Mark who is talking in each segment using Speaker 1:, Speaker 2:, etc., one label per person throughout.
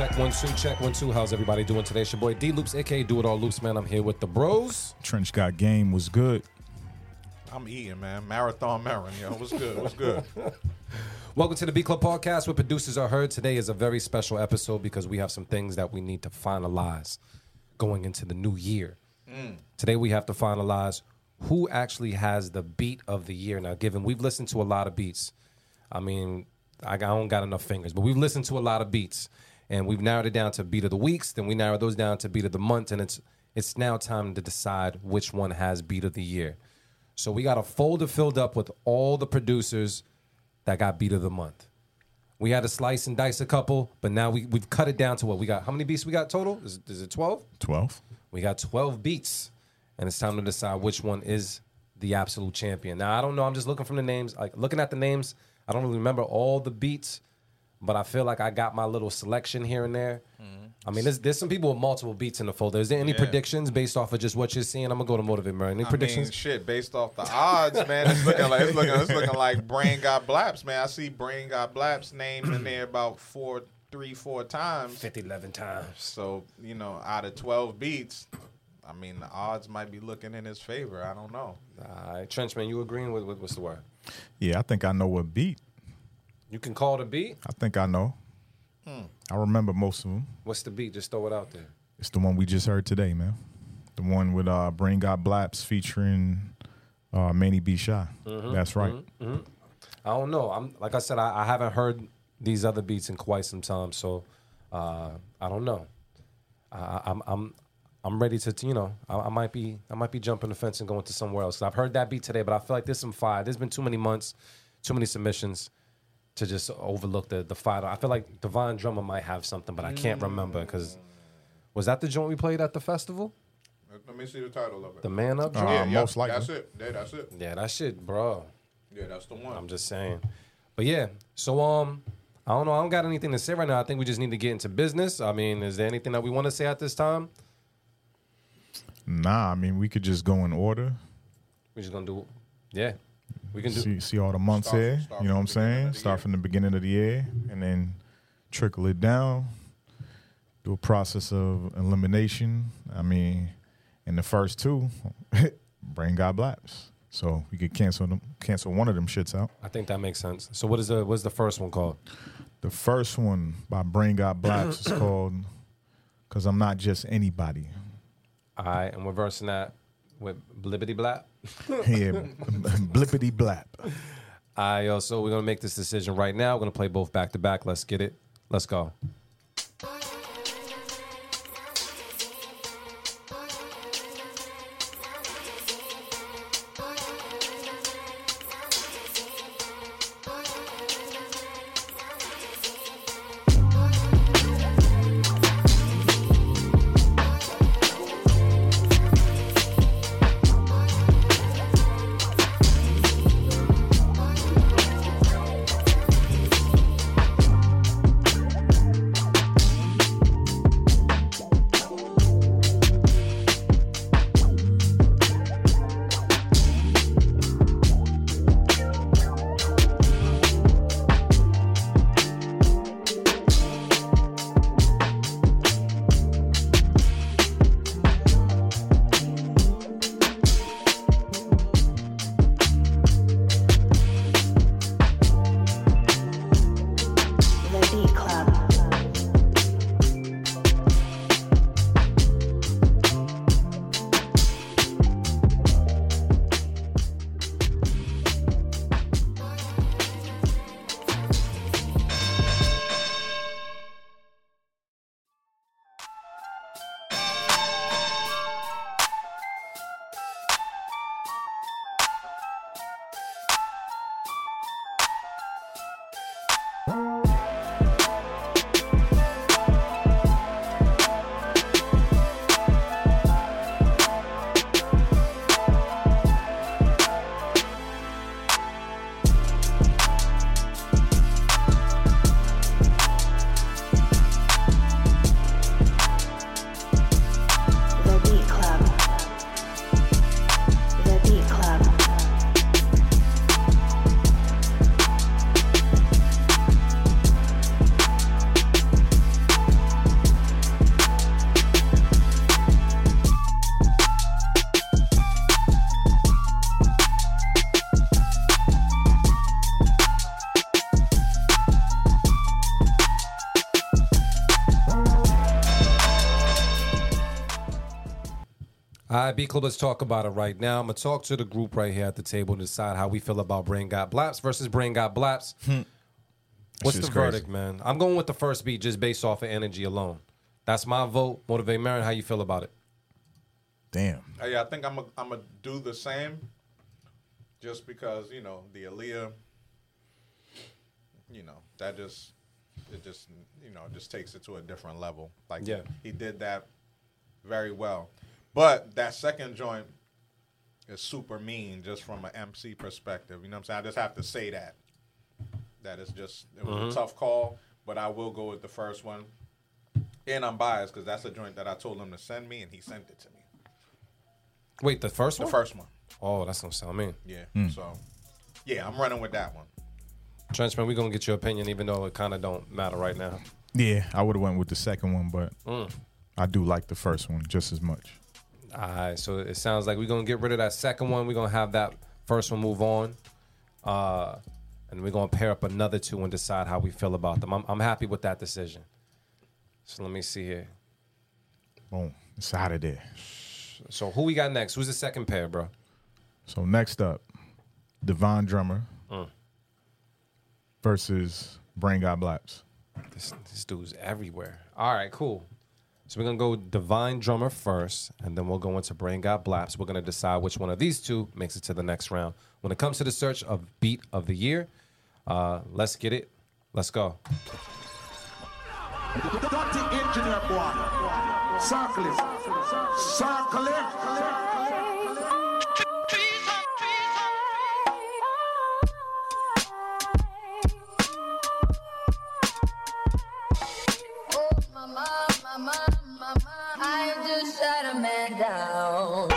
Speaker 1: Check one two, check one two. How's everybody doing today? It's your boy D Loops, aka Do It All Loops, man. I'm here with the bros.
Speaker 2: Trench Got Game was good.
Speaker 3: I'm eating, man. Marathon Marin, yo. What's good? What's good?
Speaker 1: Welcome to the B Club Podcast, where producers are heard. Today is a very special episode because we have some things that we need to finalize going into the new year. Mm. Today we have to finalize who actually has the beat of the year. Now, given we've listened to a lot of beats, I mean, I don't got enough fingers, but we've listened to a lot of beats, and we've narrowed it down to beat of the weeks. Then we narrowed those down to beat of the month, and it's it's now time to decide which one has beat of the year. So we got a folder filled up with all the producers that got beat of the month. We had to slice and dice a couple, but now we we've cut it down to what we got. How many beats we got total? Is, is it twelve?
Speaker 2: 12.
Speaker 1: We got 12 beats, and it's time to decide which one is the absolute champion. Now, I don't know. I'm just looking from the names. Like, looking at the names, I don't really remember all the beats, but I feel like I got my little selection here and there. Mm-hmm. I mean, there's, there's some people with multiple beats in the folder. Is there any
Speaker 3: Yeah.
Speaker 1: predictions based off of just what you're seeing? I'm going to go to Motivate Murray. Any
Speaker 3: I
Speaker 1: predictions?
Speaker 3: mean, shit, based off the odds, man, it's looking like it's looking it's looking like Brain got Blaps, man. I see Brain got Blaps name in there about four, three, four times.
Speaker 1: 50, 11 times.
Speaker 3: So you know, out of twelve beats, I mean, the odds might be looking in his favor. I don't know.
Speaker 1: All right. Trenchman, you agreeing with, with what's the word?
Speaker 2: Yeah, I think I know what beat.
Speaker 1: You can call the beat.
Speaker 2: I think I know. I remember most of them.
Speaker 1: What's the beat? Just throw it out there.
Speaker 2: It's the one we just heard today, man. The one with uh, Brain Got Blaps featuring uh, Manny B. Shy. That's right.
Speaker 1: I don't know. I'm like I said, I, I haven't heard these other beats in quite some time, so uh, I don't know. I, I'm I'm I'm ready to you know I, I might be I might be jumping the fence and going to somewhere else. I've heard that beat today, but I feel like there's some fire. There's been too many months, too many submissions to just overlook the the fire. I feel like Divine Drummer might have something, but I can't remember because was that the joint we played at the festival?
Speaker 3: Let me see the title of it.
Speaker 1: The Man Up joint.
Speaker 2: Uh, most likely.
Speaker 3: That's it. Yeah, that's it.
Speaker 1: yeah, that shit, bro.
Speaker 3: Yeah, that's the one.
Speaker 1: I'm just saying. But yeah, so um, I don't know. I don't got anything to say right now. I think we just need to get into business. I mean, is there anything that we want to say at this time?
Speaker 2: Nah, I mean, we could just go in order.
Speaker 1: We're just gonna do, yeah, we can do.
Speaker 2: See, see all the months
Speaker 3: Start-
Speaker 2: here.
Speaker 3: start
Speaker 2: You know what I'm
Speaker 3: from the beginning
Speaker 2: saying? Start
Speaker 3: year.
Speaker 2: from the beginning of the year and then trickle it down. Do a process of elimination. I mean, in the first two, Brain got blaps. So we could cancel them, cancel one of them shits out.
Speaker 1: I think that makes sense. So what is the what's the first one called?
Speaker 2: The first one by Brain Got Blaps is called "Cause I'm Not Just Anybody."
Speaker 1: All right, and we're versing that with blippity Blap.
Speaker 2: Yeah, blippity blap.
Speaker 1: I also we're gonna make this decision right now. We're gonna play both back to back. Let's get it. Let's go. Right, B Club, let's talk about it right now. I'm going to talk to the group right here at the table and decide how we feel about Brain Got Blaps versus Brain Got Blaps. What's the
Speaker 2: crazy.
Speaker 1: verdict, man? I'm going with the first beat just based off of energy alone. That's my vote. Motivate Marin, how you feel about it?
Speaker 2: Damn.
Speaker 3: Yeah, I think I'm gonna I'm gonna do the same, just because you know the Aaliyah. You know that just it just you know just takes it to a different level. Like
Speaker 1: Yeah.
Speaker 3: he did that very well, but that second joint is super mean just from an MC perspective. You know what I'm saying? I just have to say that That is just it was a tough call, but I will go with the first one. And I'm biased because that's a joint that I told him to send me, and he sent it to me.
Speaker 1: Wait, the first
Speaker 3: The
Speaker 1: one?
Speaker 3: first one.
Speaker 1: Oh, that's going to sound mean.
Speaker 3: Yeah. So, yeah, I'm running with that one.
Speaker 1: Trenchman, we're going to get your opinion even though it kind of don't matter right now.
Speaker 2: Yeah, I would have went with the second one, but
Speaker 1: Mm.
Speaker 2: I do like the first one just as much.
Speaker 1: All right, so it sounds like we're gonna get rid of that second one. We're gonna have that first one move on, uh, and we're gonna pair up another two and decide how we feel about them. I'm, I'm happy with that decision. So let me see here.
Speaker 2: Boom. It's out of there.
Speaker 1: So who we got next? Who's the second pair, bro?
Speaker 2: So next up, Divine Drummer
Speaker 1: Mm.
Speaker 2: versus Brain Got Blaps.
Speaker 1: This, this dude's everywhere. All right, cool. So we're gonna go Divine Drummer first, and then we'll go into Brain Got Blaps. We're gonna decide which one of these two makes it to the next round. When it comes to the search of beat of the year, uh, let's get it. Let's go.
Speaker 4: Dirty engineer boy. Circle it. Circle it.
Speaker 5: Oh, mama, mama, mama, I just shut a man down.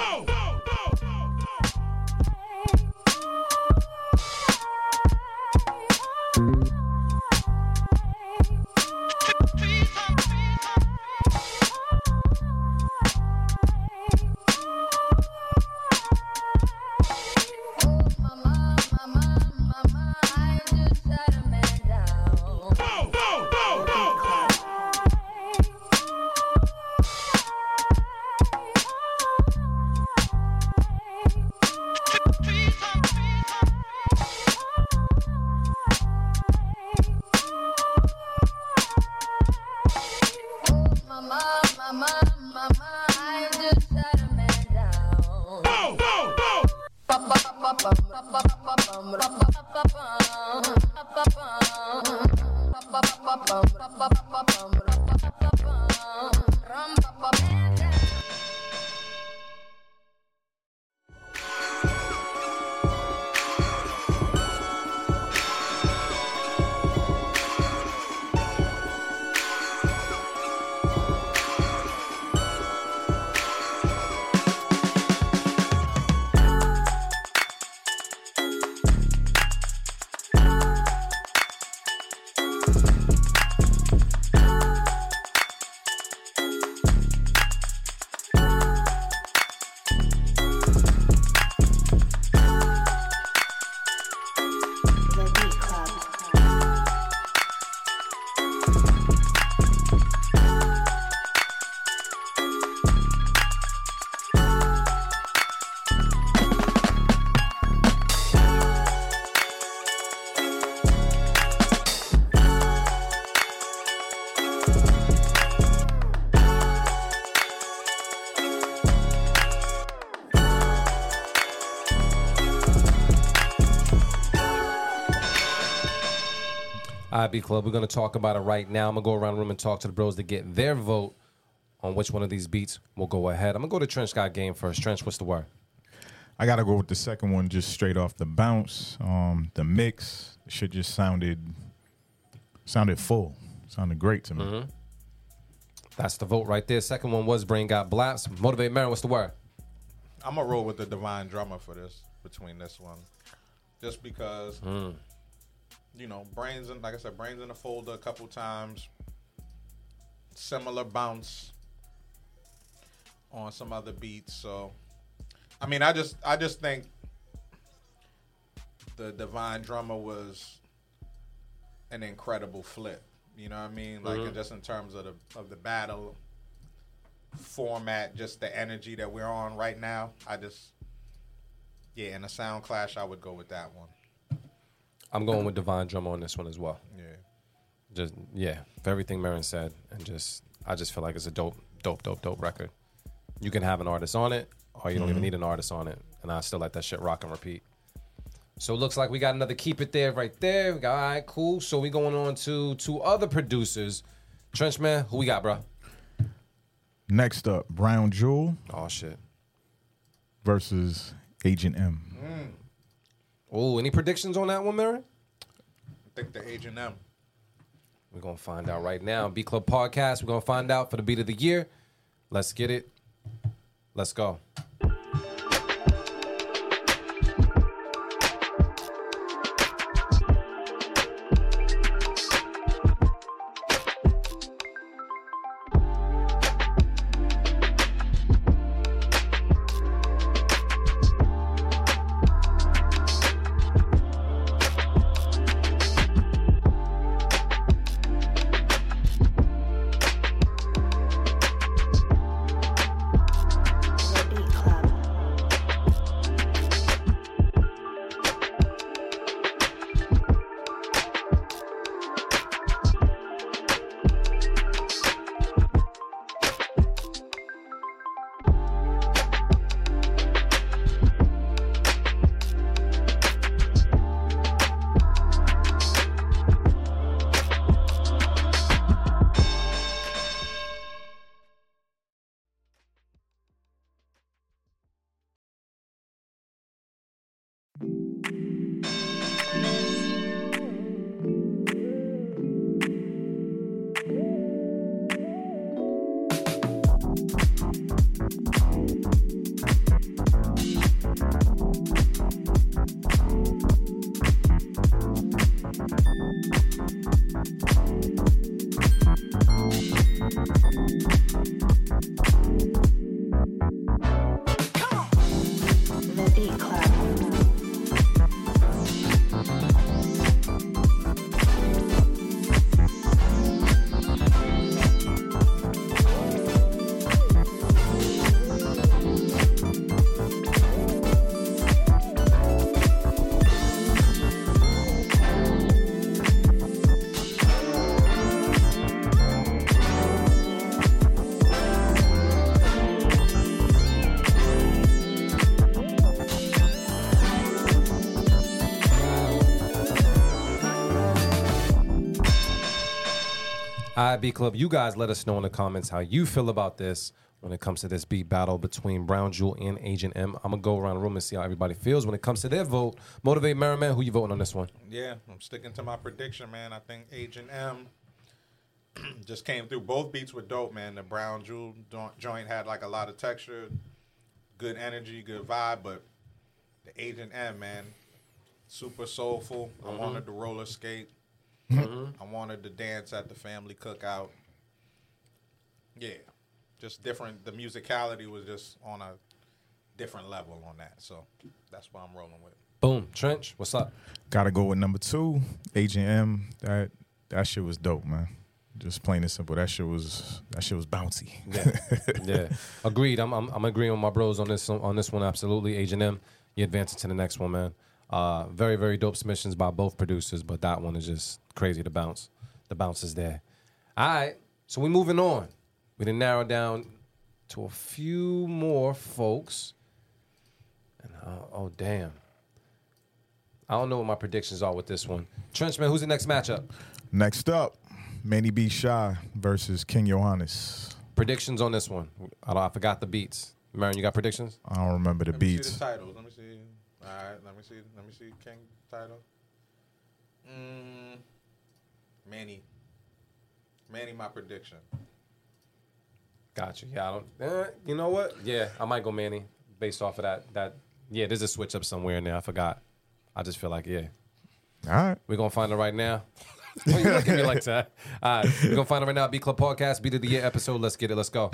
Speaker 1: IB Club. We're going to talk about it right now. I'm going to go around the room and talk to the bros to get their vote on which one of these beats will go ahead. I'm going to go to Trench Got Game first. Trench, what's the word?
Speaker 2: I gotta go with the second one just straight off the bounce. Um, the mix should just sounded sounded full. Sounded great to me.
Speaker 1: Mm-hmm. That's the vote right there. Second one was Brain Got Blaps. Motivate Marin, what's the word?
Speaker 3: I'm gonna roll with the divine drummer for this between this one, just because you know brains in like I said brains in the folder a couple times, similar bounce on some other beats. So I mean I just I just think the divine drummer was an incredible flip. You know what I mean? Like mm-hmm. just in terms of the of the battle format, just the energy that we're on right now. I just, yeah, in a sound clash, I would go with that one.
Speaker 1: I'm going with Divine Drummer on this one as well.
Speaker 3: Yeah.
Speaker 1: Just yeah, for everything Marin said, and just I just feel like it's a dope, dope, dope, dope record. You can have an artist on it, or you don't even mm-hmm. need an artist on it, and I still let that shit rock and repeat. So it looks like we got another keep it there right there. We got all right, cool. So we going on to two other producers. Trenchman, who we got, bro?
Speaker 2: Next up, Brown Jewel
Speaker 1: Oh shit.
Speaker 2: versus Agent M. Mm.
Speaker 1: Oh, any predictions on that one, Mary?
Speaker 3: I think the Agent M.
Speaker 1: We're gonna find out right now. B Club Podcast. We're gonna find out for the beat of the year. Let's get it. Let's go. All right, B Club, you guys let us know in the comments how you feel about this when it comes to this beat battle between Brown Jewel and Agent M. I'm gonna go around the room and see how everybody feels when it comes to their vote. Motivate Merriman, who you voting on this one?
Speaker 3: Yeah, I'm sticking to my prediction, man. I think Agent M just came through. Both beats were dope, man. The Brown Jewel joint had like a lot of texture, good energy, good vibe, but the Agent M, man, super soulful. I mm-hmm. wanted to roller skate. Mm-hmm. I wanted to dance at the family cookout. Yeah, just different. The musicality was just on a different level on that. So that's what I'm rolling with.
Speaker 1: Boom, Trench, what's up?
Speaker 2: Gotta go with number two, Agent M. That that shit was dope, man. Just plain and simple. That shit was that shit was bouncy.
Speaker 1: yeah, agreed. I'm, I'm I'm agreeing with my bros on this on this one. Absolutely, Agent M. You advancing to the next one, man. Uh, very very dope submissions by both producers, but that one is just crazy to bounce. The bounce is there. All right, so we moving on. We didn't narrow down to a few more folks. And uh, oh damn, I don't know what my predictions are with this one. Trenchman, who's the next matchup?
Speaker 2: Next up, Manny B. Shy versus King Johannes.
Speaker 1: Predictions on this one. I, don't, I forgot the beats. Marion, you got predictions?
Speaker 2: I don't remember the
Speaker 3: Let me see
Speaker 2: beats.
Speaker 3: the titles. Let me see. All right, let me see. Let me see King title. Mm, Manny. Manny, my prediction.
Speaker 1: Gotcha. you. Yeah, I don't. Eh, you know what? Yeah, I might go Manny based off of that. That yeah, there's a switch up somewhere in there. I forgot. I just feel like yeah,
Speaker 2: All right.
Speaker 1: we're gonna find it right now. Why you look at me like that? All right, we're gonna find it right now. B Club Podcast, Beat of the Year episode. Let's get it. Let's go.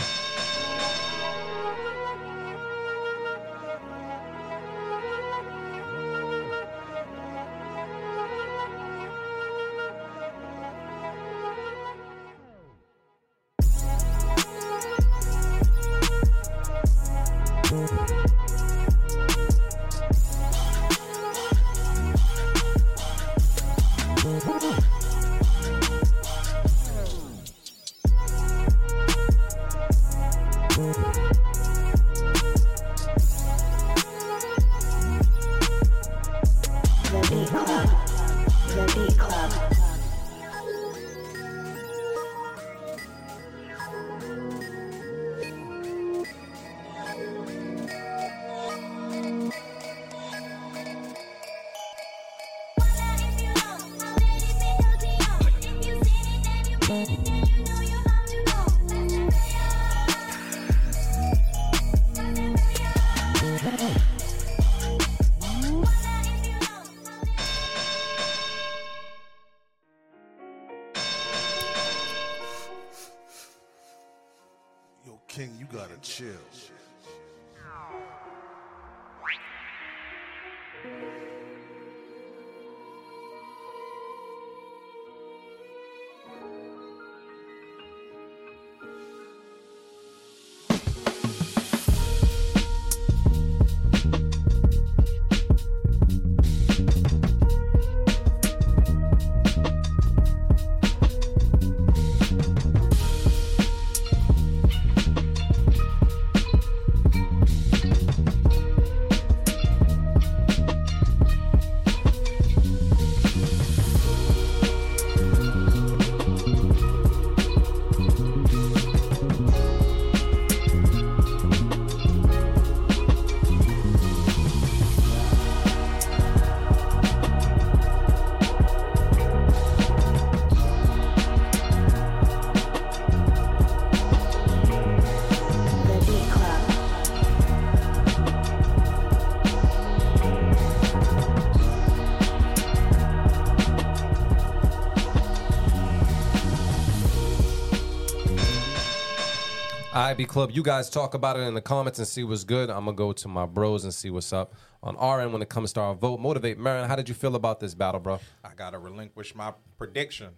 Speaker 1: IB Club, you guys talk about it in the comments and see what's good. I'm gonna go to my bros and see what's up on our end when it comes to our vote. Motivate, Marin. How did you feel about this battle, bro?
Speaker 3: I gotta relinquish my prediction.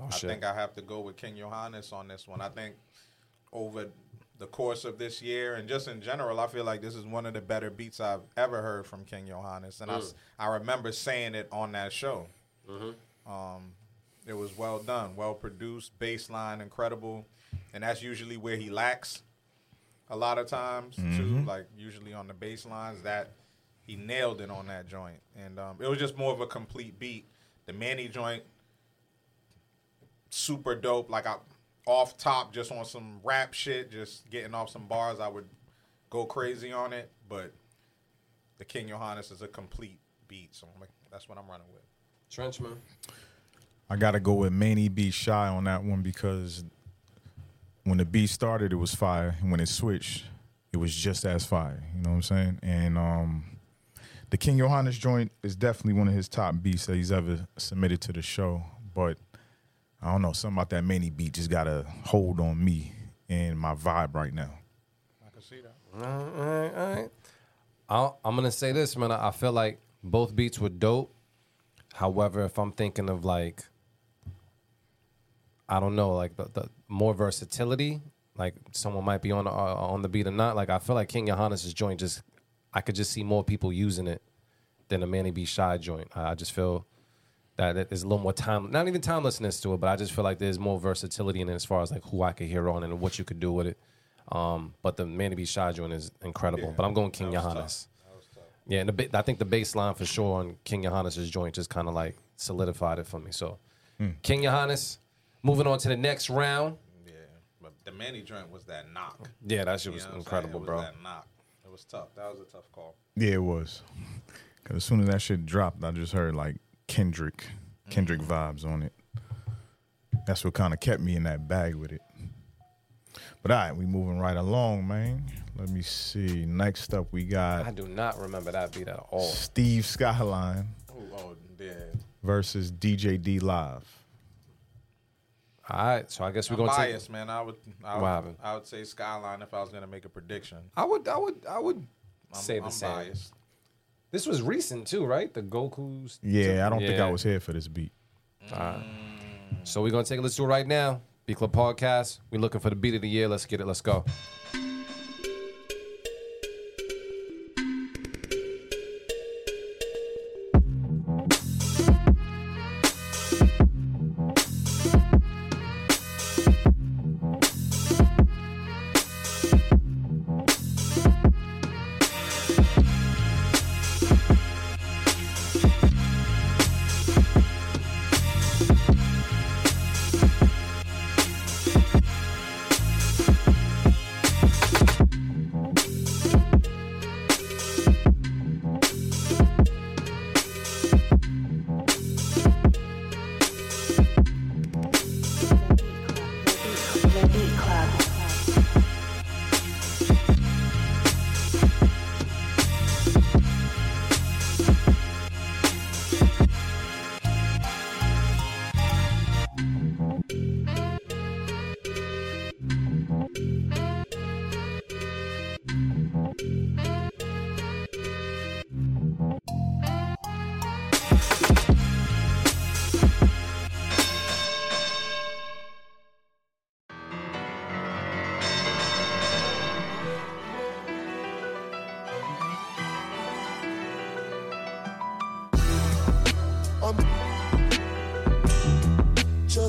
Speaker 1: Oh,
Speaker 3: I
Speaker 1: shit.
Speaker 3: think I have to go with King Johannes on this one. I think over the course of this year and just in general, I feel like this is one of the better beats I've ever heard from King Johannes, and I, I remember saying it on that show. Um, it was well done, well produced, bass line incredible, and that's usually where he lacks a lot of times too. Like usually on the bass lines, that he nailed it on that joint, and um, it was just more of a complete beat. The Manny joint, super dope. Like I, off top, just on some rap shit, just getting off some bars, I would go crazy on it. But the King Johannes is a complete beat, so I'm like, that's what I'm running with.
Speaker 1: Trenchman.
Speaker 2: I gotta go with Manny B Shy on that one because when the beat started, it was fire, and when it switched, it was just as fire. You know what I'm saying? And um, the King Johannes joint is definitely one of his top beats that he's ever submitted to the show. But I don't know, something about that Manny beat just got a hold on me and my vibe right now.
Speaker 3: I can see that.
Speaker 1: All right, all right. I'll, I'm gonna say this, man. I I feel like both beats were dope. However, if I'm thinking of like, I don't know, like the, the more versatility, like someone might be on the, uh, on the beat or not. Like I feel like King Johannes' joint just, I could just see more people using it than a Manny B Shy joint. I, I just feel that it- there's a little more time, not even timelessness to it, but I just feel like there's more versatility in it as far as like who I could hear on it and what you could do with it. Um, but the Manny B Shy joint is incredible. but I'm going King Johannes. Yeah, and the I think the bass line for sure on King Johannes' joint just kind of like solidified it for me. So, King Johannes, moving on to the next round.
Speaker 3: Yeah, but the Manny joint was that knock.
Speaker 1: Yeah, that shit
Speaker 3: You
Speaker 1: was
Speaker 3: know
Speaker 1: incredible.
Speaker 3: It
Speaker 1: bro.
Speaker 3: was that knock. It was tough. That was a tough call.
Speaker 2: Yeah, it was. Because as soon as that shit dropped, I just heard like Kendrick, Kendrick mm. vibes on it. That's what kind of kept me in that bag with it. But all right, we moving right along, man. Let me see. Next up, we got.
Speaker 1: I do not remember that beat at all.
Speaker 2: Steve Skyline
Speaker 3: Oh, oh yeah.
Speaker 2: versus DJ D Live.
Speaker 1: All right, so I guess we're
Speaker 3: I'm
Speaker 1: gonna take.
Speaker 3: biased, man. I would, I would,
Speaker 1: happened?
Speaker 3: I would say Skyline if I was gonna make a prediction.
Speaker 1: I would, I would, I would
Speaker 3: I'm,
Speaker 1: say the
Speaker 3: I'm
Speaker 1: same.
Speaker 3: biased.
Speaker 1: This was recent too, right? The Goku's.
Speaker 2: Yeah, I don't think I was here for this beat.
Speaker 1: So we're gonna take a listen to it right now. B Club Podcast. We're looking for the beat of the year. Let's get it. Let's go.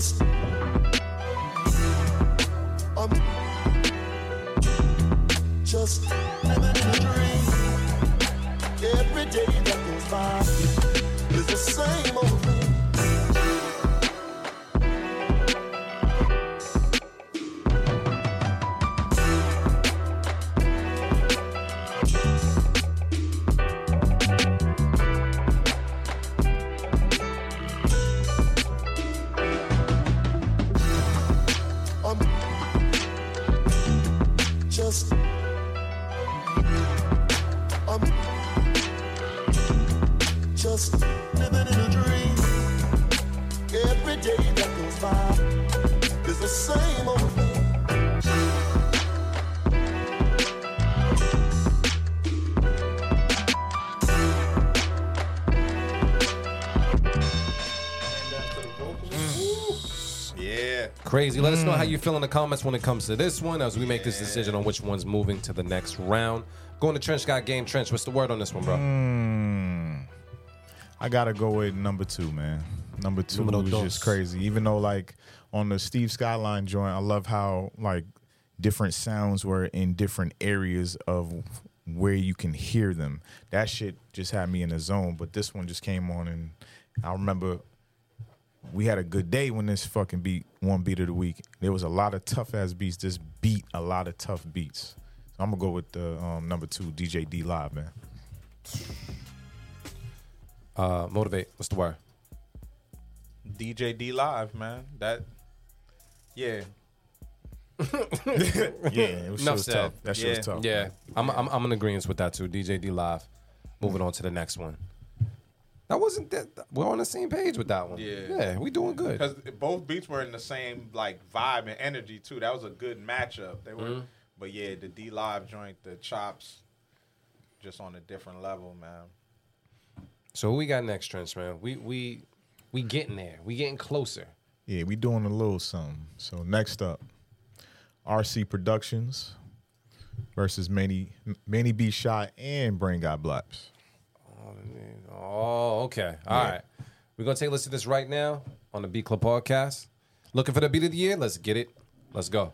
Speaker 6: Um, just I'm just living in a dream. Every day that goes by
Speaker 1: Crazy. Let us know how you feel in the comments when it comes to this one as we make this decision on which one's moving to the next round. Going to Trench Got Game. Trench, what's the word on this one, bro?
Speaker 2: Mm, I gotta go with number two, man. Number two
Speaker 1: Numero dos.
Speaker 2: just crazy. Even though like on the Steve Skyline joint, I love how like different sounds were in different areas of where you can hear them. That shit just had me in the zone. But this one just came on, and I remember we had a good day when this fucking beat one beat of the week. There was a lot of tough ass beats. This beat a lot of tough beats. So I'm gonna go with the um, number two, DJ D Live, man.
Speaker 1: Uh, motivate. What's the word?
Speaker 3: DJ D Live, man. That, yeah.
Speaker 2: Yeah, it was, shit was tough. That shit
Speaker 3: Yeah.
Speaker 2: was tough.
Speaker 1: Yeah, I'm, I'm, I'm in agreement with that too. DJ D Live. Moving on to the next one. That wasn't that. We're on the same page with that one.
Speaker 3: Yeah.
Speaker 1: yeah, we doing good.
Speaker 3: Because both beats were in the same like vibe and energy too. That was a good matchup. They were,
Speaker 1: Mm-hmm.
Speaker 3: but yeah, the D Live joint, the chops, just on a different level, man.
Speaker 1: So who we got next, Trench man? We we we getting there. We getting closer.
Speaker 2: Yeah, we doing a little something. So next up, RC Productions versus Manny Manny B Shy and Brain Got Blaps.
Speaker 1: Oh, okay. All right. We're gonna take a listen to this right now on the Beat Club podcast. Looking for the beat of the year? Let's get it. Let's go.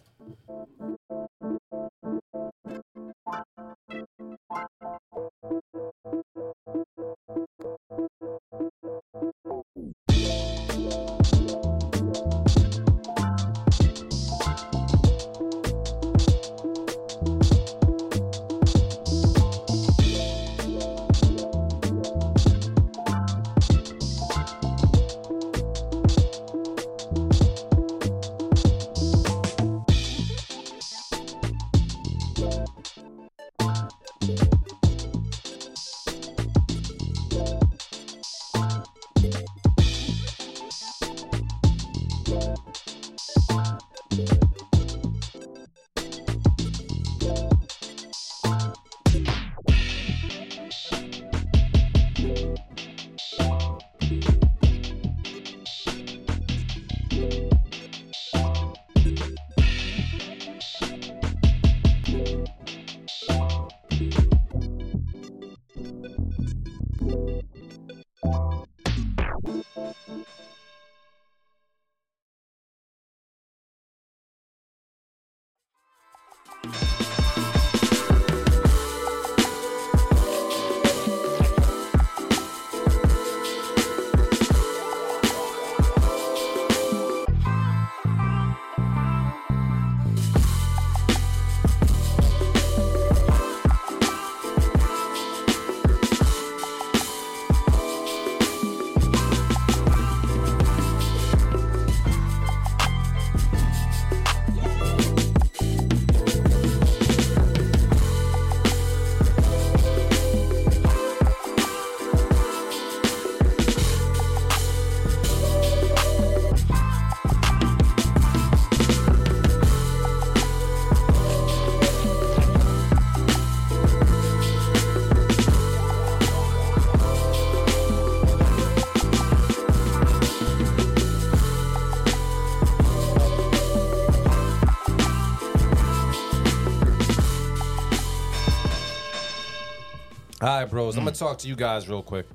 Speaker 1: All right, bros. I'm gonna talk to you guys real quick.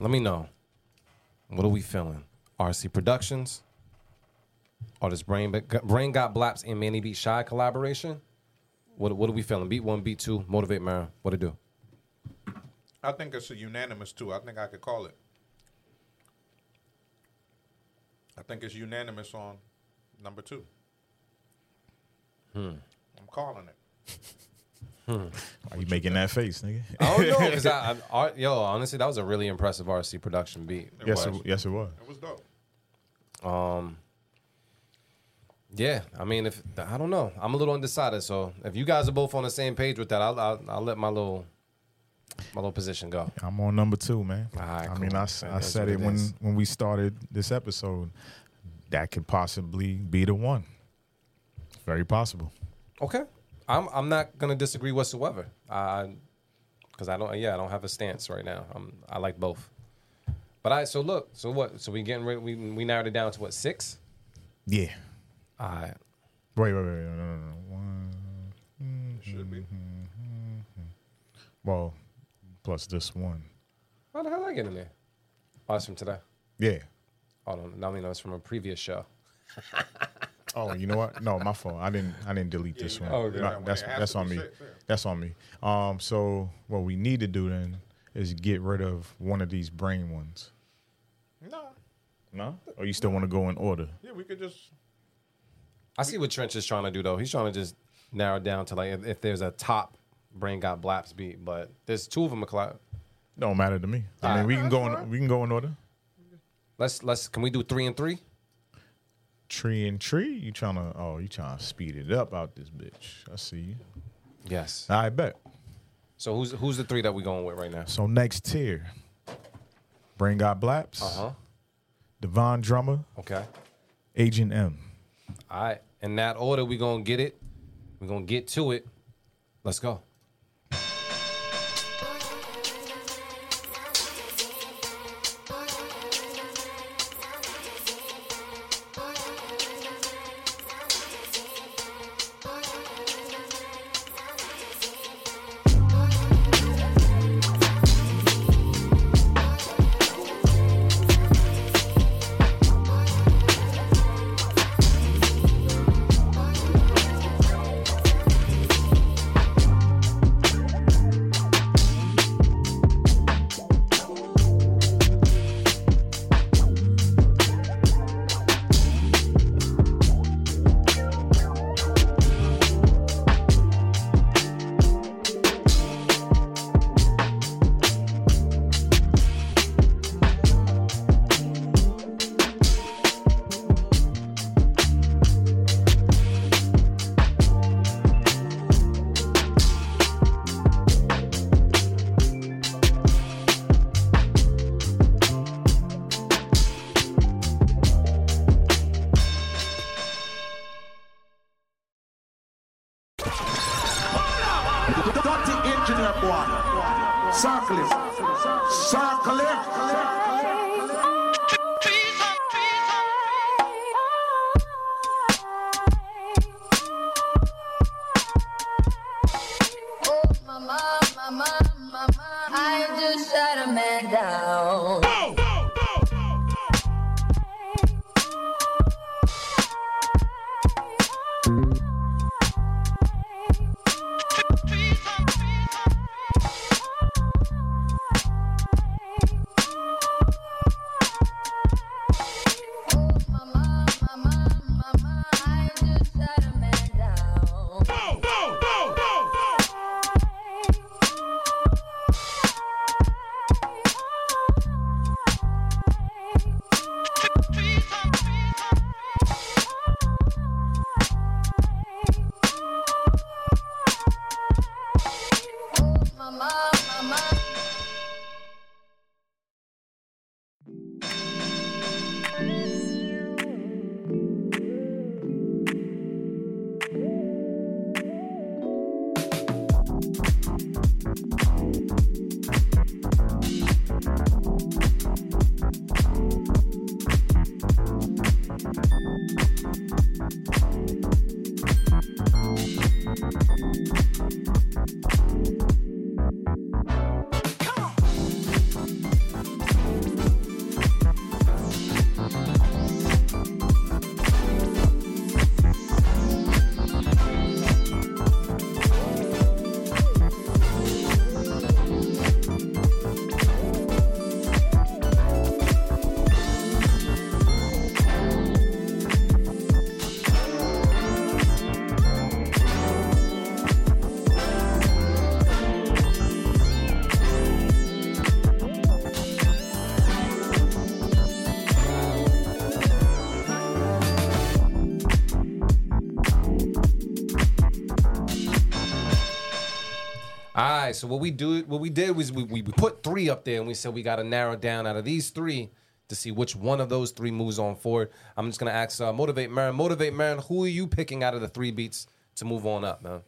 Speaker 1: Let me know. What are we feeling? RC Productions or this brain brain got blaps and Manny beat shy collaboration. What what are we feeling? Beat one, beat two, motivate man. What it do?
Speaker 3: I think it's a unanimous too. I think I could call it. I think it's unanimous on number two.
Speaker 1: Hmm.
Speaker 3: I'm calling it.
Speaker 2: Why are you making that face, nigga?
Speaker 1: I don't know because I, I, I- yo honestly that was a really impressive RC production beat.
Speaker 2: yes,
Speaker 3: was.
Speaker 2: it, yes, it was.
Speaker 3: It was dope.
Speaker 1: Um, yeah, I mean, if I don't know, I'm a little undecided. So if you guys are both on the same page with that, I'll I'll, I'll let my little my little position go.
Speaker 2: I'm on number two, man.
Speaker 1: All right,
Speaker 2: I mean,
Speaker 1: cool.
Speaker 2: I, s-
Speaker 1: That
Speaker 2: I said it
Speaker 1: it
Speaker 2: when
Speaker 1: is.
Speaker 2: when we started this episode. That could possibly be the one. Very possible.
Speaker 1: Okay, I'm I'm not gonna disagree whatsoever. I because I don't yeah I don't have a stance right now. I'm I like both. But I so look so what so we getting rid we we narrowed it down to what six?
Speaker 2: Yeah.
Speaker 1: All right.
Speaker 2: Wait, wait, wait. No, no, no. One.
Speaker 3: Should be.
Speaker 2: Well, plus this one.
Speaker 1: How the hell I get in there? Oh, it's from today.
Speaker 2: Yeah.
Speaker 1: Oh no, I mean no, it's from a previous show.
Speaker 2: Oh, you know what? No, my fault. I didn't. I didn't delete this one.
Speaker 1: Oh, okay.
Speaker 2: No, that's that's on me.
Speaker 3: six, yeah.
Speaker 2: That's on me. Um. So what we need to do then is get rid of one of these brain ones.
Speaker 3: No.
Speaker 2: No. Or you still want to go in order?
Speaker 3: Yeah, we could just.
Speaker 1: I see what Trench is trying to do though. He's trying to just narrow it down to like if, if there's a top brain got blaps beat, but there's two of them. Collab.
Speaker 2: Don't matter to me. I mean, we can go in. We can go in order.
Speaker 1: Let's let's can we do three and three?
Speaker 2: Tree and tree. You trying to? Oh, you trying to speed it up out this bitch? I see you.
Speaker 1: Yes.
Speaker 2: I bet.
Speaker 1: So who's who's the three that we going with right now?
Speaker 2: So next tier, Brain Got Blaps,
Speaker 1: Uh huh.
Speaker 2: Divine Drummer,
Speaker 1: Okay.
Speaker 2: Agent M.
Speaker 1: All right. In that order, we gonna get it. We're gonna get to it. Let's go.
Speaker 5: I just shot a man down.
Speaker 1: Right, so what we do, what we did was we, we we put three up there, and we said we got to narrow down out of these three to see which one of those three moves on forward. I'm just gonna ask, uh, motivate Marin, motivate Marin. Who are you picking out of the three beats to move on up, man?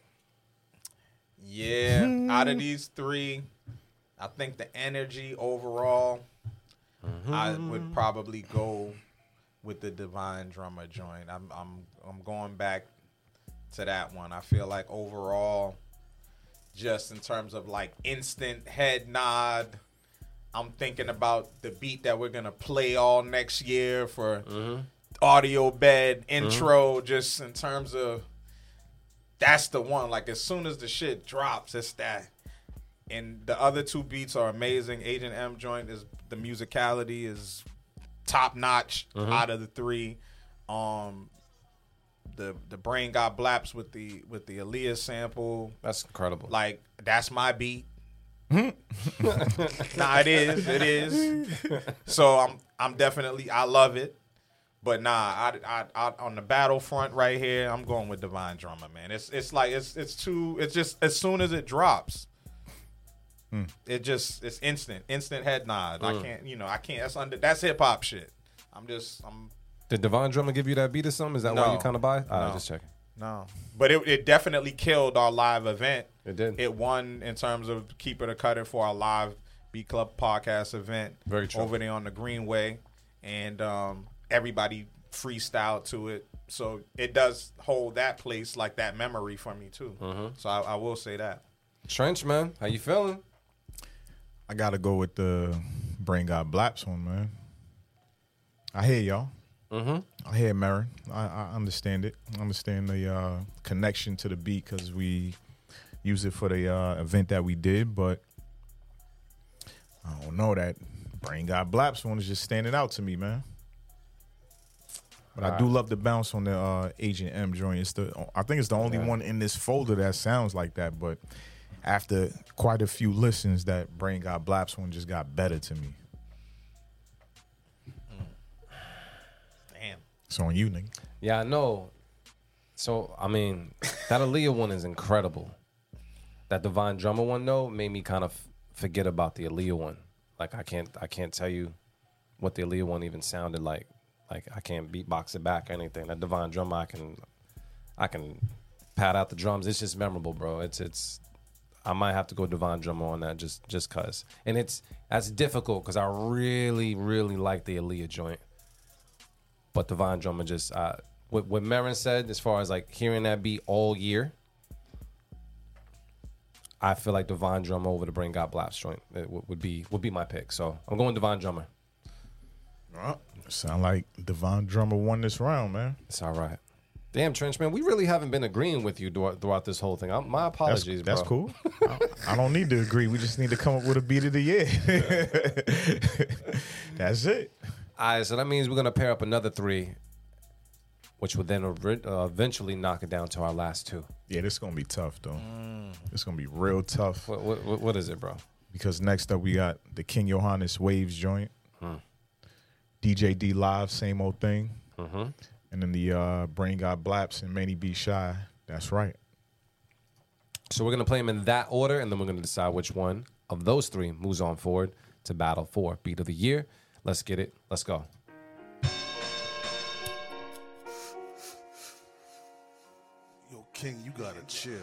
Speaker 3: Yeah, out of these three, I think the energy overall, I would probably go with the Divine Drummer joint. I'm I'm I'm going back to that one. I feel like overall, just in terms of like instant head nod, I'm thinking about the beat that we're gonna play all next year for mm-hmm. audio bed intro. Mm-hmm. Just in terms of that's the one. Like as soon as the shit drops, it's that. And the other two beats are amazing. Agent M joint is the musicality is top notch mm-hmm. out of the three. Um, the the brain got blaps with the with the Aaliyah sample.
Speaker 1: That's incredible.
Speaker 3: Like that's my beat. Hmm. nah, it is. It is. So I'm I'm definitely I love it. But nah, I, I, I on the battlefront right here, I'm going with Divine Drummer, man. It's it's like it's it's too. It's just as soon as it drops, hmm. it just it's instant, instant head nod. I can't, you know, I can't. That's under that's hip hop shit. I'm just I'm
Speaker 1: Did Divine Drummer give you that beat or something? Is that why you kind of buy? I
Speaker 3: No.
Speaker 1: just checking.
Speaker 3: no, but it it definitely killed our live event.
Speaker 1: It did.
Speaker 3: It won in terms of keep it or cut it for our live B Club podcast event.
Speaker 1: Very true.
Speaker 3: Over there on the Greenway, and um, everybody freestyled to it. So it does hold that place like that memory for me too.
Speaker 1: Mm-hmm.
Speaker 3: So I, I will say that.
Speaker 1: Trench man, how you feeling?
Speaker 2: I gotta go with the Brain Got Blaps one, man. I hear y'all.
Speaker 1: Mm-hmm.
Speaker 2: I hear Marin. I, I understand it. I understand the uh, connection to the beat because we use it for the uh, event that we did, but I don't know that Brain Got Blaps one is just standing out to me, man. But I do love the bounce on the uh, Agent M joint. It's the I think it's the only one in this folder that sounds like that. But after quite a few listens, that Brain Got Blaps one just got better to me. It's on you, nigga.
Speaker 1: Yeah, I know. So I mean, that Aaliyah one is incredible. That Divine Drummer one though made me kind of forget about the Aaliyah one. Like I can't I can't tell you what the Aaliyah one even sounded like. Like I can't beatbox it back or anything. That Divine Drummer I can I can pat out the drums. It's just memorable, bro. It's it's I might have to go Divine Drummer on that just just cause. And it's that's difficult because I really really like the Aaliyah joint but Divine Drummer just uh, what what Marin said as far as like hearing that beat all year. I feel like Divine Drummer over the Brain Got Blaps joint it would be would be my pick. So I'm going Divine Drummer.
Speaker 2: Sound like Divine Drummer won this round, man.
Speaker 1: It's all right. Damn, Trench man, we really haven't been agreeing with you throughout, this whole thing. I'm, my apologies,
Speaker 2: that's
Speaker 1: bro.
Speaker 2: cool. I, I don't need to agree. We just need to come up with a beat of the year. that's it.
Speaker 1: All right, so that means we're gonna pair up another three, which would then uh, eventually knock it down to our last two.
Speaker 2: Yeah, this is gonna be tough though. It's gonna be real tough
Speaker 1: What what, what- is it, bro?
Speaker 2: because next up we got the King Johannes Waves joint, DJ D Live, same old thing, and then the uh, Brain Got Blaps and Manny B Shy. That's right.
Speaker 1: So we're gonna play them in that order, and then we're gonna decide which one of those three moves on forward to battle for beat of the year. Let's get it. Let's go.
Speaker 6: Yo, King, you gotta chill.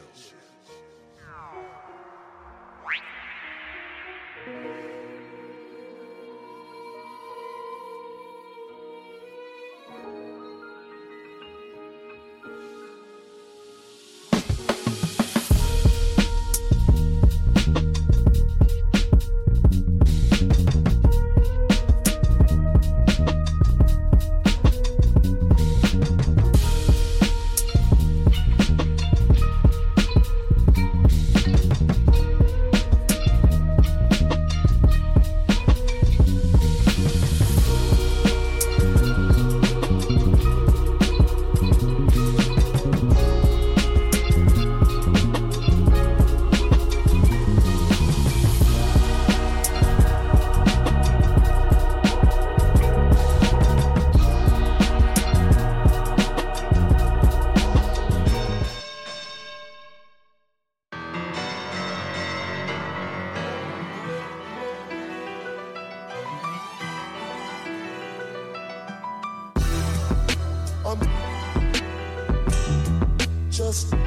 Speaker 6: Just.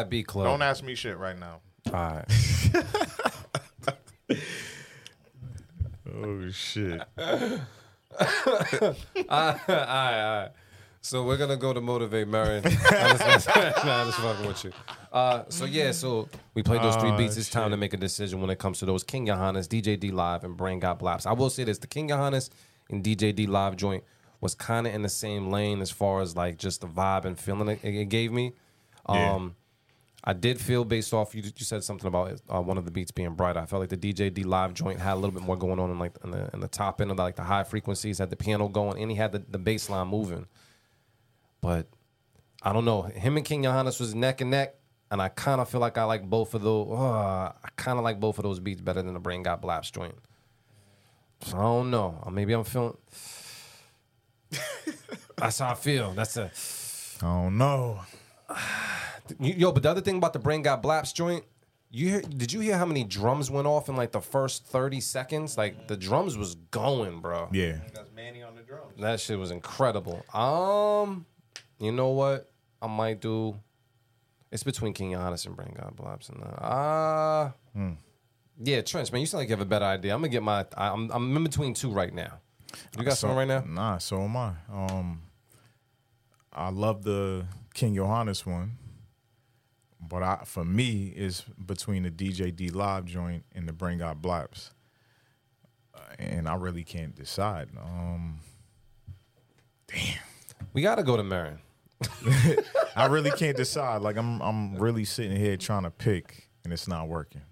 Speaker 1: All right, B Club.
Speaker 3: Don't ask me shit right now.
Speaker 1: All right.
Speaker 2: Oh shit.
Speaker 1: all right, all right. So we're gonna go to motivate Marion. nah, just, fucking with you. Uh, so yeah, so we played those three beats. It's time to make a decision when it comes to those King Johannes, DJ D Live, and Brain Got Blaps. I will say this: the King Johannes and DJ D Live joint was kind of in the same lane as far as like just the vibe and feeling it, it gave me. Um, I did feel based off you. You said something about uh, one of the beats being brighter. I felt like the DJ D live joint had a little bit more going on in like in the in the top end of like the high frequencies, had the piano going, and he had the, the bass line moving. But I don't know. Him and King Johannes was neck and neck, and I kind of feel like I like both of those. Uh, I kind of like both of those beats better than the Brain Got Blaps joint. So I don't know. Maybe I'm feeling. That's how I feel. That's a.
Speaker 2: I don't know.
Speaker 1: You- Yo, but the other thing about the Brain Got Blaps joint, you hear, did you hear how many drums went off in like the first 30 seconds? Like the drums was going, bro.
Speaker 2: Yeah.
Speaker 3: That's Manny on the drums.
Speaker 1: That shit was incredible. Um, you know what? I might do. It's between King Johannes and Brain Got Blaps, and uh, ah, yeah, Trench, man, you sound like you have a better idea. I'm gonna get my. I- I'm I'm in between two right now. You got
Speaker 2: So-
Speaker 1: something right now?
Speaker 2: Nah, so am I. Um, I love the King Johannes one, but I for me is between the DJ D Live joint and the Brain Got Blaps, Uh, and I really can't decide. Um,
Speaker 1: We gotta go to Marion.
Speaker 2: I really can't decide. Like I'm, I'm really sitting here trying to pick, and it's not working.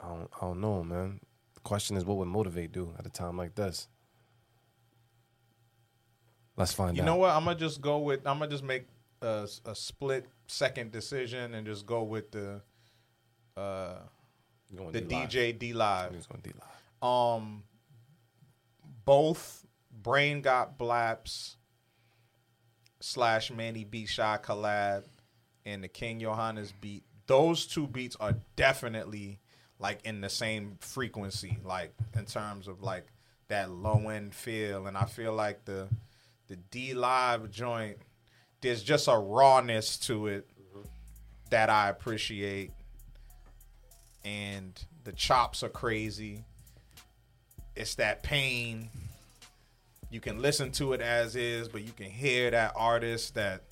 Speaker 1: I don't, I don't know, man. The question is, what would motivate do at a time like this? Let's find
Speaker 3: You
Speaker 1: out.
Speaker 3: You know what? I'm gonna just go with. I'm gonna just make a, a split second decision and just go with the uh
Speaker 1: going
Speaker 3: the
Speaker 1: D-Live.
Speaker 3: DJ D Live.
Speaker 1: I'm just going D live.
Speaker 3: Um, both Brain Got Blaps slash Manny B Shy collab and the King Johannes beat. Those two beats are definitely like in the same frequency, like in terms of like that low end feel. And I feel like the the D Live joint, there's just a rawness to it that I appreciate. And the chops are crazy it's that pain. You can listen to it as is, but you can hear that artist that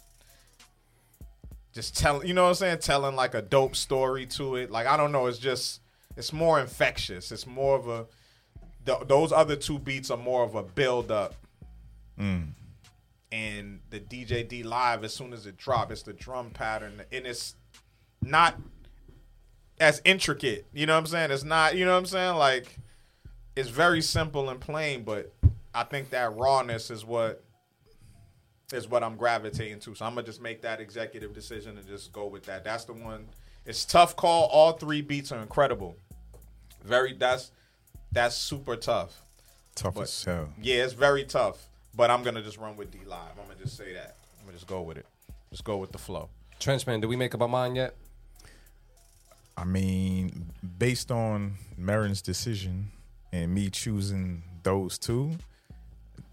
Speaker 3: just tell you know what I'm saying, telling like a dope story to it. Like I don't know, it's just it's more infectious. It's more of a th- those other two beats are more of a build up.
Speaker 2: Mm.
Speaker 3: And the DJ D live, as soon as it drop, it's the drum pattern, and it's not as intricate. You know what I'm saying? It's not. You know what I'm saying? Like it's very simple and plain, but I think that rawness is what is what I'm gravitating to. So I'm gonna just make that executive decision and just go with that. That's the one. It's tough call. All three beats are incredible. Very. That's that's super tough.
Speaker 2: Tough
Speaker 3: But-
Speaker 2: as hell.
Speaker 3: Yeah, it's very tough. But I'm gonna just run with D Live. I'm gonna just say that. I'm gonna just go with it. Just go with the flow.
Speaker 1: Trenchman, did we make up our mind yet?
Speaker 2: I mean, based on Marin's decision and me choosing those two,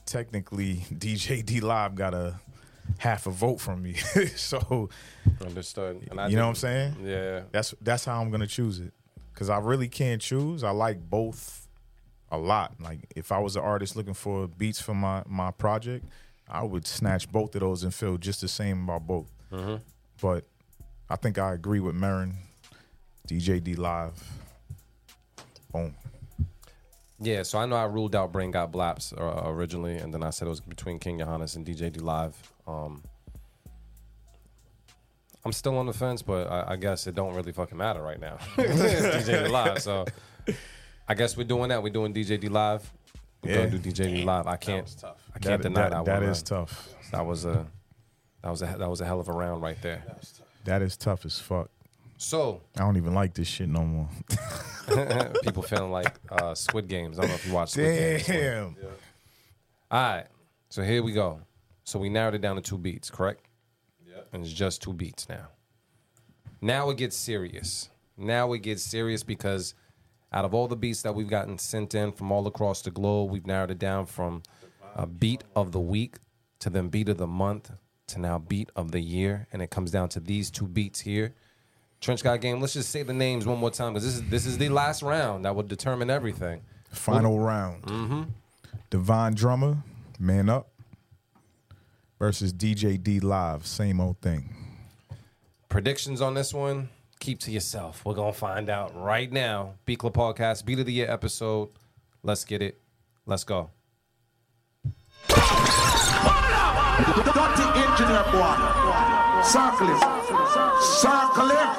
Speaker 2: technically DJ D Live got a half a vote from me. so
Speaker 1: Understood. And I
Speaker 2: you know what I'm saying?
Speaker 1: Yeah.
Speaker 2: That's that's how I'm gonna choose it. Cause I really can't choose. I like both a lot. Like if I was an artist looking for beats for my my project, I would snatch both of those and feel just the same about both.
Speaker 1: Mhm.
Speaker 2: But I think I agree with Marin. DJ D Live. Boom.
Speaker 1: Yeah, so I know I ruled out Brain Got Blaps uh, originally, and then I said it was between King Johannes and DJ D Live. Um, I'm still on the fence, but I, I guess it don't really fucking matter right now. DJ D Live, so I guess we're doing that. We're doing DJ D Live. We're
Speaker 2: Yeah.
Speaker 1: gonna do DJ D Live. I can't.
Speaker 3: was tough.
Speaker 1: I can't
Speaker 2: That-
Speaker 1: deny
Speaker 2: that-
Speaker 1: that.
Speaker 2: that
Speaker 1: one,
Speaker 2: is
Speaker 1: man.
Speaker 2: tough.
Speaker 1: That was a. That was a that was a hell of a round right there.
Speaker 2: That is tough as fuck.
Speaker 1: So
Speaker 2: I don't even like this shit no more.
Speaker 1: people feeling like uh, Squid Games. I don't know if you watched Squid Games.
Speaker 2: Damn.
Speaker 1: All right. So here we go. So we narrowed it down to two beats, correct?
Speaker 3: Yeah.
Speaker 1: And it's just two beats now. Now it gets serious. Now it gets serious because out of all the beats that we've gotten sent in from all across the globe, we've narrowed it down from a beat of the week to then beat of the month to now beat of the year. And it comes down to these two beats here. Trench Got Game, let's just say the names one more time because this is this is the last round that will determine everything.
Speaker 2: Final round. Mm-hmm. Divine Drummer, Man Up, versus DJ D Live. Same old thing.
Speaker 1: predictions on this one, keep to yourself. We're gonna find out right now. Beat Club Podcast, Beat of the Year episode. Let's get it. Let's go.
Speaker 4: Dirty engineer boy. Circle it. Circle it.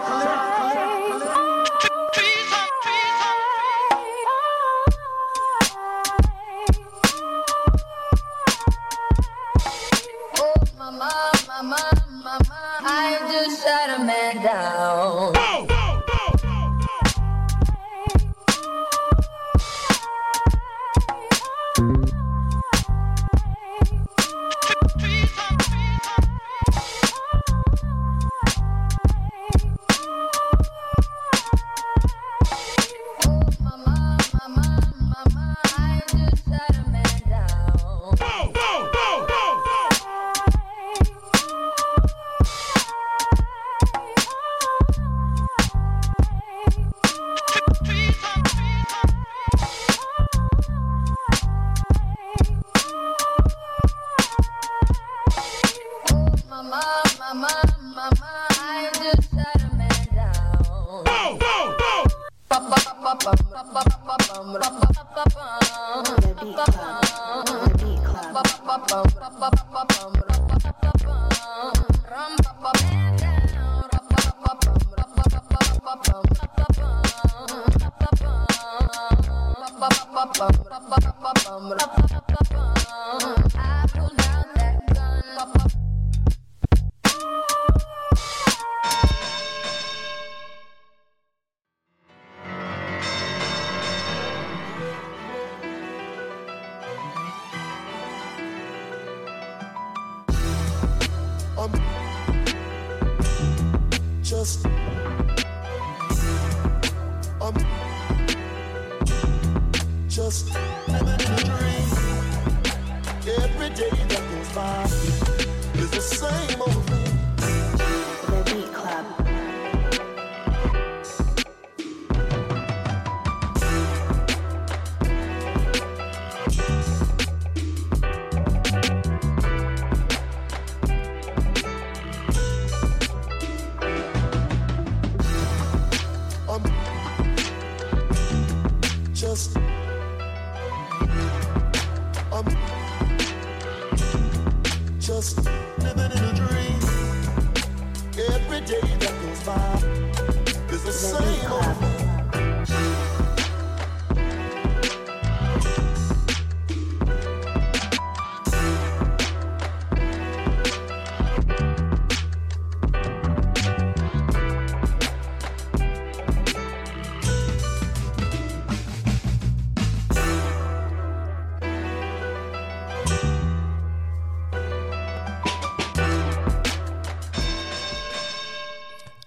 Speaker 5: Oh, mama, mama, mama, I just shot a man down.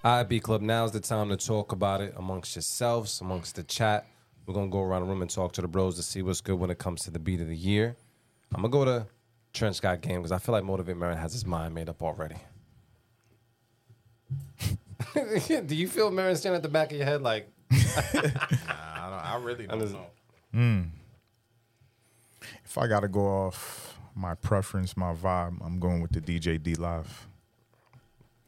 Speaker 1: All right, B Club, now's the time to talk about it amongst yourselves, amongst the chat. We're going to go around the room and talk to the bros to see what's good when it comes to the beat of the year. I'm going to go to Trench Got Game because I feel like Motivate Marin has his mind made up already. Do you feel Marin standing at the back of your head like,
Speaker 3: Nah, I, don't, I really don't
Speaker 1: just-
Speaker 3: know. Hmm.
Speaker 2: If I gotta go off my preference, my vibe, I'm going with the DJ D Live.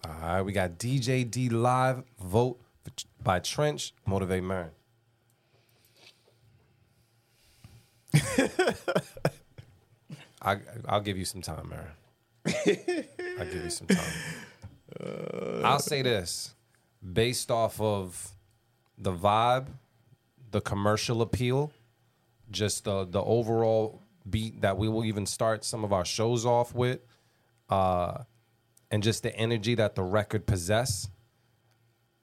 Speaker 1: All right, we got DJ D Live, vote by Trench, Motivate Marin. I, I'll give you some time, Marin. I'll give you some time. I'll say this based off of the vibe, the commercial appeal, just the, the overall beat that we will even start some of our shows off with, uh, and just the energy that the record possess.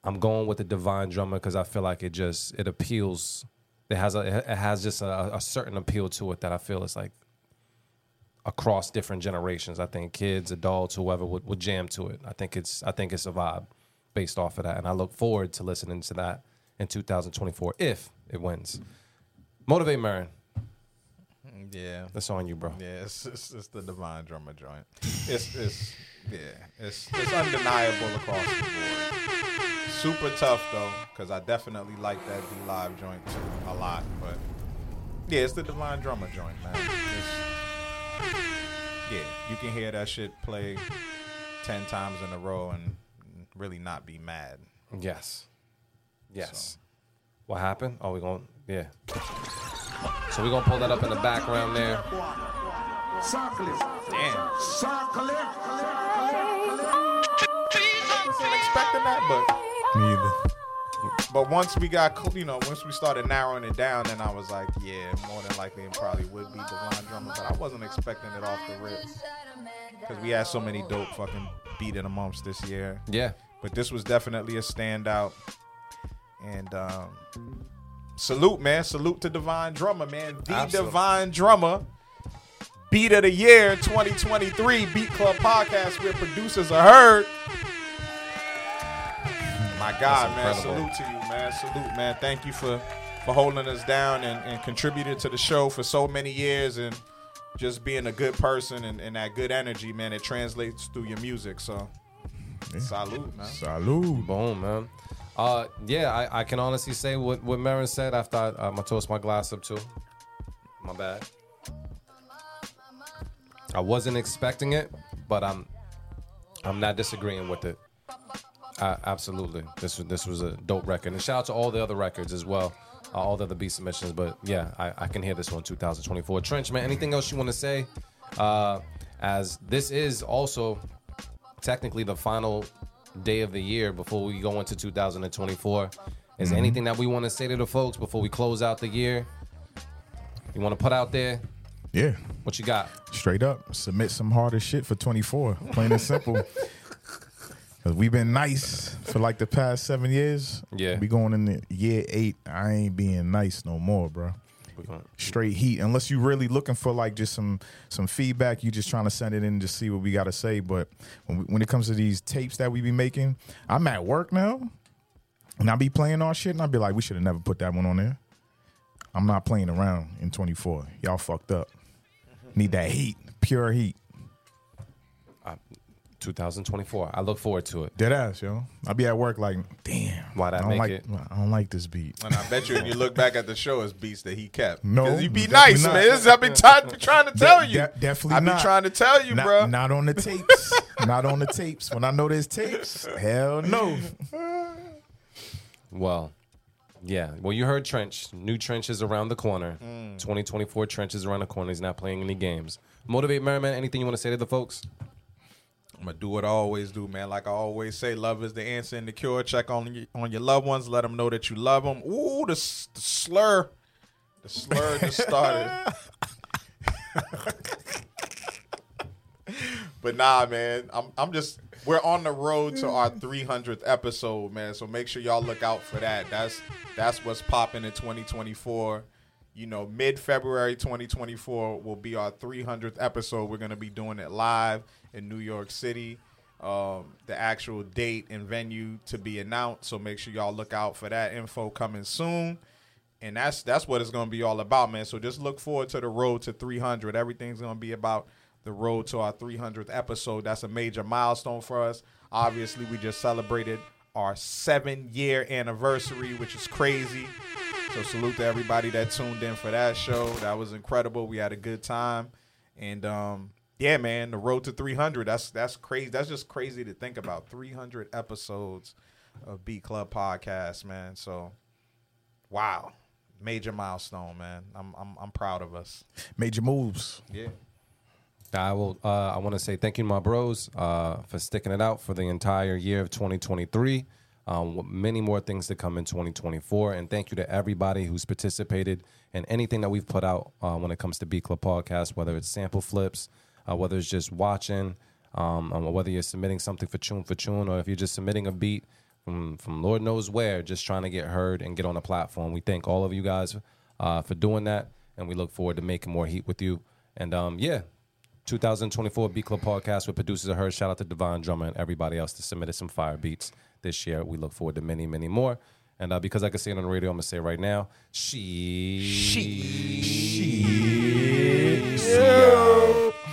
Speaker 1: I'm going with the Divine Drummer because I feel like it just it appeals. It has a it has just a, a certain appeal to it that I feel is like across different generations. I think kids, adults, whoever would, would jam to it. I think it's I think it's a vibe based off of that, and I look forward to listening to that in 2024 if it wins. Motivate Marin,
Speaker 3: Yeah.
Speaker 1: that's on you, bro.
Speaker 3: Yeah, it's, it's, it's the divine drummer joint. It's it's yeah, it's it's undeniable across the board. Super tough though, because I definitely like that D Live joint too a lot. But yeah, it's the divine drummer joint, man. It's, yeah, you can hear that shit play ten times in a row and really not be mad.
Speaker 1: Yes. Yes. What happened? Oh, we going yeah. So we're gonna pull that up in the background there.
Speaker 4: Circle it.
Speaker 3: Damn,
Speaker 4: Circle it.
Speaker 3: wasn't expecting that, but.
Speaker 2: Me either.
Speaker 3: But once we got, cl- you know, once we started narrowing it down, then I was like, yeah, more than likely it probably would be Divine Drummer. But I wasn't expecting it off the rip because we had so many dope fucking beat in amongst this year.
Speaker 1: Yeah.
Speaker 3: But this was definitely a standout. And um, salute, man. Salute to Divine Drummer, man. The
Speaker 1: Absolutely.
Speaker 3: Divine Drummer. Beat of the Year 2023 Beat Club Podcast where producers are heard. My God, man. Salute to you, man. Salute, man. Thank you for, for holding us down and, and contributed to the show for so many years and just being a good person and, and that good energy, man. It translates through your music. So, salute, man.
Speaker 2: Salud.
Speaker 1: Boom, man. Uh, yeah, I, I can honestly say what what Marin said after I, um, I toast my glass up too. My bad. I wasn't expecting it, but I'm I'm not disagreeing with it. Absolutely, this was this was a dope record, and shout out to all the other records as well, uh, all the other beat submissions. But yeah, I, I can hear this one 2024. Trench, man, anything else you want to say? Uh, as this is also technically the final day of the year before we go into 2024. Is there anything that we want to say to the folks before we close out the year? You want to put out there?
Speaker 2: Yeah.
Speaker 1: What you got?
Speaker 2: Straight up. Submit some harder shit for 24. Plain and simple. Cause we've been nice for like the past seven years.
Speaker 1: Yeah.
Speaker 2: We going in the year eight. I ain't being nice no more, bro. Straight heat. Unless you're really looking for like just some some feedback, you just trying to send it in to see what we got to say. But when we, when it comes to these tapes that we be making, I'm at work now, and I be playing our shit, and I be like, we should have never put that one on there. I'm not playing around in 24. Y'all fucked up. Need that heat, pure heat.
Speaker 1: 2024. I look forward to it.
Speaker 2: Dead ass, yo. I'll be at work like, damn.
Speaker 1: Why'd I
Speaker 2: I don't
Speaker 1: make
Speaker 2: like,
Speaker 1: it?
Speaker 2: I don't like this beat.
Speaker 3: And I bet you, if you look back at the show, it's beats that he kept.
Speaker 2: No,
Speaker 3: 'Cause you be nice,
Speaker 2: not.
Speaker 3: man. This is- I be trying, trying to tell
Speaker 2: De-
Speaker 3: you.
Speaker 2: de- definitely
Speaker 3: I be
Speaker 2: not.
Speaker 3: trying to tell you,
Speaker 2: not,
Speaker 3: bro.
Speaker 2: Not on the tapes. not on the tapes. When I know there's tapes, hell no.
Speaker 1: Well, yeah. Well, you heard Trench. New Trench is around the corner.
Speaker 3: Mm.
Speaker 1: 2024 Trench is around the corner. He's not playing any games. Motivate Merriman. Anything you want to say to the folks?
Speaker 3: I'm gonna do what I always do, man. Like I always say, love is the answer and the cure. Check on your, on your loved ones. Let them know that you love them. Ooh, the, the slur, the slur just started. but nah, man. I'm I'm just we're on the road to our 300th episode, man. So make sure y'all look out for that. That's that's what's popping in 2024. You know, mid February 2024 will be our 300th episode. We're gonna be doing it live in New York City um, the actual date and venue to be announced. So make sure y'all look out for that info coming soon. And that's that's what it's going to be all about, man. So just look forward to the road to 300. Everything's going to be about the road to our 300th episode. That's a major milestone for us. Obviously, we just celebrated our seven year anniversary, which is crazy. So salute to everybody that tuned in for that show. That was incredible. We had a good time, and um, yeah, man, the road to 300. That's that's crazy. That's just crazy to think about. 300 episodes of B Club podcast, man. So wow, major milestone, man. I'm I'm I'm proud of us.
Speaker 2: Major moves.
Speaker 3: Yeah.
Speaker 1: I will. Uh, I want to say thank you to my bros uh, for sticking it out for the entire year of 2023. Um, many more things to come in 2024, and thank you to everybody who's participated in anything that we've put out uh, when it comes to B Club Podcast, whether it's sample flips, uh, whether it's just watching, um, um, whether you're submitting something for tune for tune, or if you're just submitting a beat from from Lord knows where, just trying to get heard and get on the platform. We thank all of you guys uh, for doing that, and we look forward to making more heat with you. And um, yeah, 2024 B Club Podcast with producers of her. Shout out to Divine Drummer and everybody else that submitted some fire beats this year. We look forward to many, many more. And uh, because I can say it on the radio, I'm gonna say it right now. She. She.